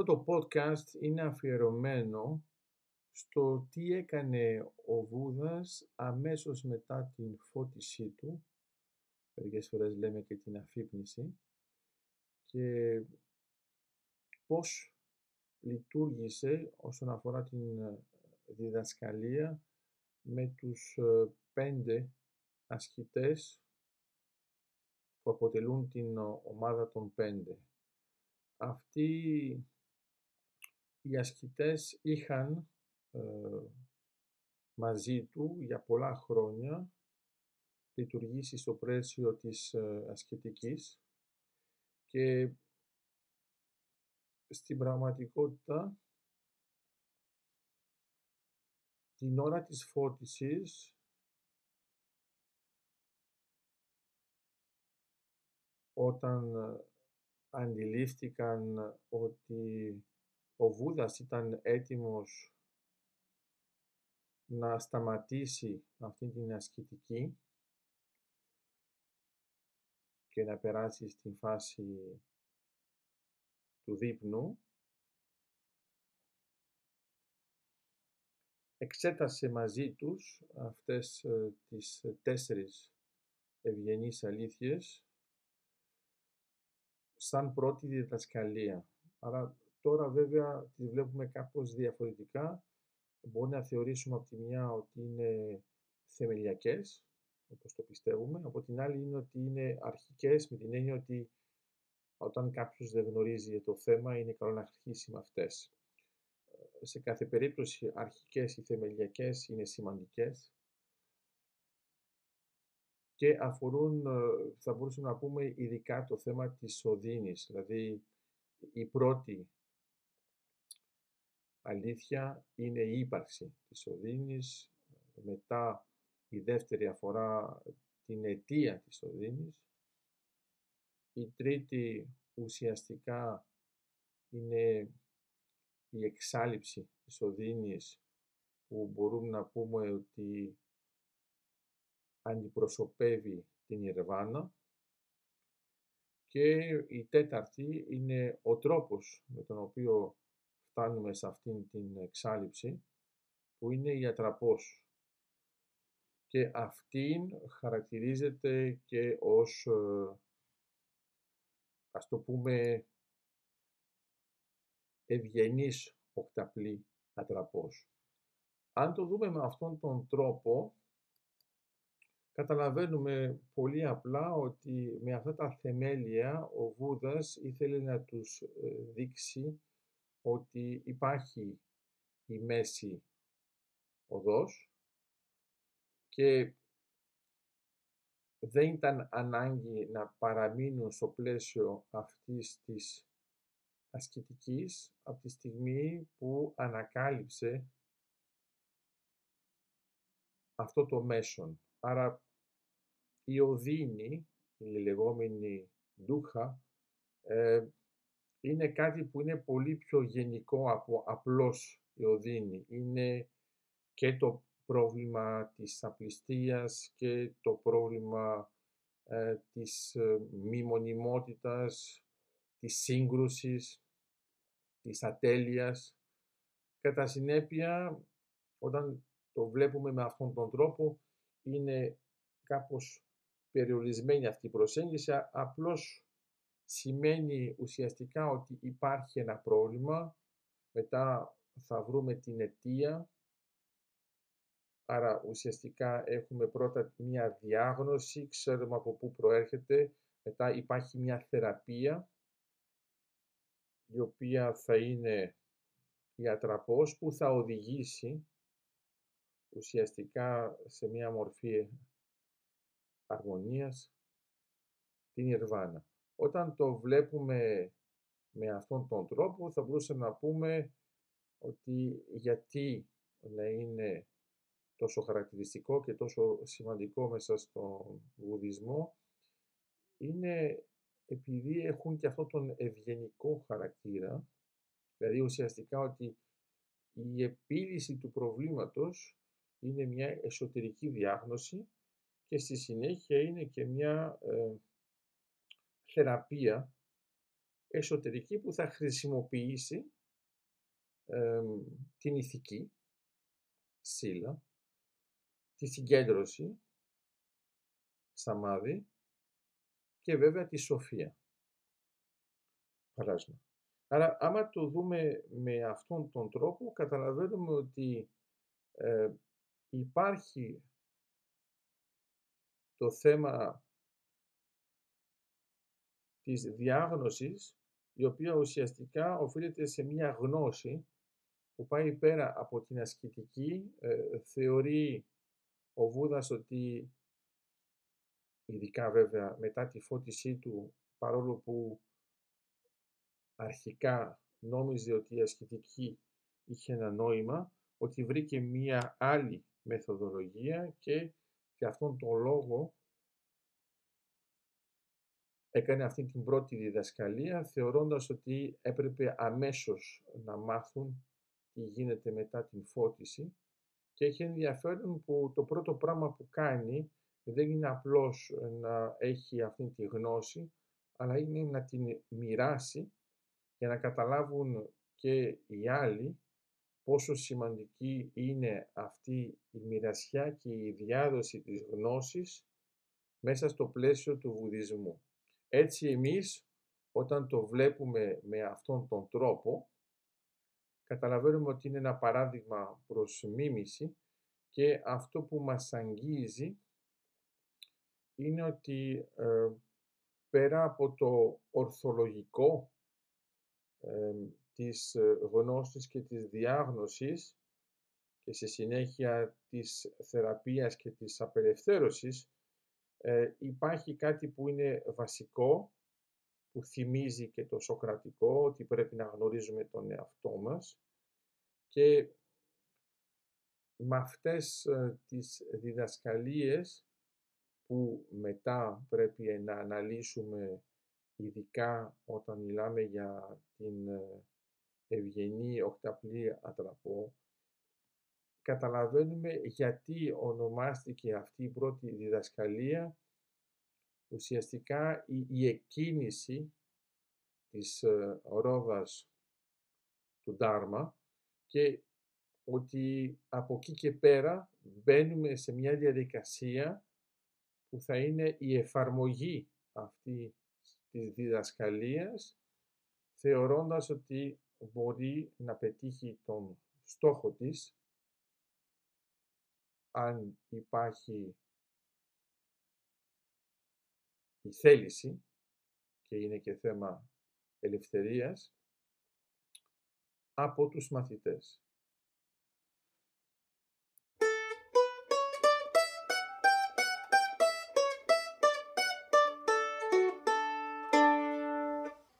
Αυτό το podcast είναι αφιερωμένο στο τι έκανε ο Βούδας αμέσως μετά την φώτισή του, μερικές φορές λέμε και την αφύπνιση, και πώς λειτουργήσε όσον αφορά την διδασκαλία με τους ε, πέντε ασκητές που αποτελούν την ομάδα των πέντε. Αυτοί οι ασκητές είχαν ε, μαζί του για πολλά χρόνια λειτουργήσει στο πλαίσιο της ε, ασκητικής και στην πραγματικότητα την ώρα της φώτισης όταν ε, αντιλήφθηκαν ότι ο Βούδας ήταν έτοιμος να σταματήσει αυτή την ασκητική και να περάσει στην φάση του δείπνου, εξέτασε μαζί τους αυτές ε, τις τέσσερις ευγενείς αλήθειες σαν πρώτη διδασκαλία. Άρα τώρα βέβαια τις βλέπουμε κάπως διαφορετικά. Μπορεί να θεωρήσουμε από τη μια ότι είναι θεμελιακές, όπως το πιστεύουμε. Από την άλλη είναι ότι είναι αρχικές με την έννοια ότι όταν κάποιος δεν γνωρίζει για το θέμα είναι καλό να αρχίσει με αυτές. Σε κάθε περίπτωση αρχικές ή θεμελιακές είναι σημαντικές και αφορούν, ε, θα μπορούσαμε να πούμε, ειδικά το θέμα της οδύνης. Δηλαδή, η πρώτη αλήθεια είναι η ύπαρξη της οδύνης, μετά η δεύτερη αφορά την αιτία της οδύνης, η τρίτη ουσιαστικά είναι η εξάλληψη της οδύνης που μπορούμε να πούμε ότι αντιπροσωπεύει την Ιρβάνα. Και η τέταρτη είναι ο τρόπος με τον οποίο φτάνουμε σε αυτήν την εξάλληψη που είναι η ατραπός και αυτήν χαρακτηρίζεται και ως ε, ας το πούμε ευγενής οκταπλή ατραπός. Αν το δούμε με αυτόν τον τρόπο καταλαβαίνουμε πολύ απλά ότι με αυτά τα θεμέλια ο Βούδας ήθελε να τους ε, δείξει ότι υπάρχει η μέση οδός και δεν ήταν ανάγκη να παραμείνουν στο πλαίσιο αυτής της ασκητικής από τη στιγμή που ανακάλυψε αυτό το μέσον. Άρα η οδύνη, η λεγόμενη ντούχα, ε, είναι κάτι που είναι πολύ πιο γενικό από απλώς η οδύνη. Είναι και το πρόβλημα της απληστίας και το πρόβλημα ε, της ε, μη μονιμότητας, της σύγκρουσης, της ατέλειας. Κατά συνέπεια, όταν το βλέπουμε με αυτόν τον τρόπο, είναι κάπως περιορισμένη αυτή η προσέγγιση, απλώς σημαίνει ουσιαστικά ότι υπάρχει ένα πρόβλημα, μετά θα βρούμε την αιτία, άρα ουσιαστικά έχουμε πρώτα μία διάγνωση, ξέρουμε από πού προέρχεται, μετά υπάρχει μια θεραπεία, η οποία θα είναι ιατραπός που θα οδηγήσει ουσιαστικά σε μια μορφή αρμονίας την Ιρβάνα. Όταν το βλέπουμε με αυτόν τον τρόπο θα μπορούσαμε να πούμε ότι γιατί να είναι τόσο χαρακτηριστικό και τόσο σημαντικό μέσα στον Βουδισμό είναι επειδή έχουν και αυτόν τον ευγενικό χαρακτήρα, δηλαδή ουσιαστικά ότι η επίλυση του προβλήματος είναι μια εσωτερική διάγνωση και στη συνέχεια είναι και μια ε, θεραπεία εσωτερική που θα χρησιμοποιήσει την ηθική, σύλλα, τη συγκέντρωση, σαμάδι και βέβαια τη σοφία. Παράσμα. Άρα άμα το δούμε με αυτόν τον τρόπο καταλαβαίνουμε ότι ε, υπάρχει το θέμα της διάγνωσης η οποία ουσιαστικά οφείλεται σε μια γνώση που πάει πέρα από την ασκητική, ε, θεωρεί ο Βούδας ότι ειδικά βέβαια μετά τη φώτισή του, παρόλο που αρχικά νόμιζε ότι η ασκητική είχε ένα νόημα, ότι βρήκε μία άλλη μεθοδολογία και για αυτόν τον λόγο έκανε αυτή την πρώτη διδασκαλία θεωρώντας ότι έπρεπε αμέσως να μάθουν τι γίνεται μετά την φώτιση και έχει ενδιαφέρον που το πρώτο πράγμα που κάνει δεν είναι απλώς να έχει αυτή τη γνώση, αλλά είναι να την μοιράσει για να καταλάβουν και οι άλλοι πόσο σημαντική είναι αυτή η μοιρασιά και η διάδοση της γνώσης μέσα στο πλαίσιο του Βουδισμού. Έτσι εμείς όταν το βλέπουμε με αυτόν τον τρόπο καταλαβαίνουμε ότι είναι ένα παράδειγμα προς μίμηση και αυτό που μας αγγίζει είναι ότι ε, πέρα από το ορθολογικό ε, της γνώσης και της διάγνωσης και σε συνέχεια της θεραπείας και της απελευθέρωσης ε, υπάρχει κάτι που είναι βασικό που θυμίζει και το σοκρατικό, ότι πρέπει να γνωρίζουμε τον εαυτό μας και με αυτές ε, τις διδασκαλίες που μετά πρέπει να αναλύσουμε ειδικά όταν μιλάμε για την ε, ευγενή οκταπλή ατραπό, καταλαβαίνουμε γιατί ονομάστηκε αυτή η πρώτη διδασκαλία. Ουσιαστικά η, η εκκίνηση της ε, ρόδας του Ντάρμα και ότι από εκεί και πέρα μπαίνουμε σε μια διαδικασία που θα είναι η εφαρμογή αυτή της διδασκαλίας θεωρώντας ότι μπορεί να πετύχει τον στόχο της αν υπάρχει η θέληση και είναι και θέμα ελευθερίας από τους μαθητές.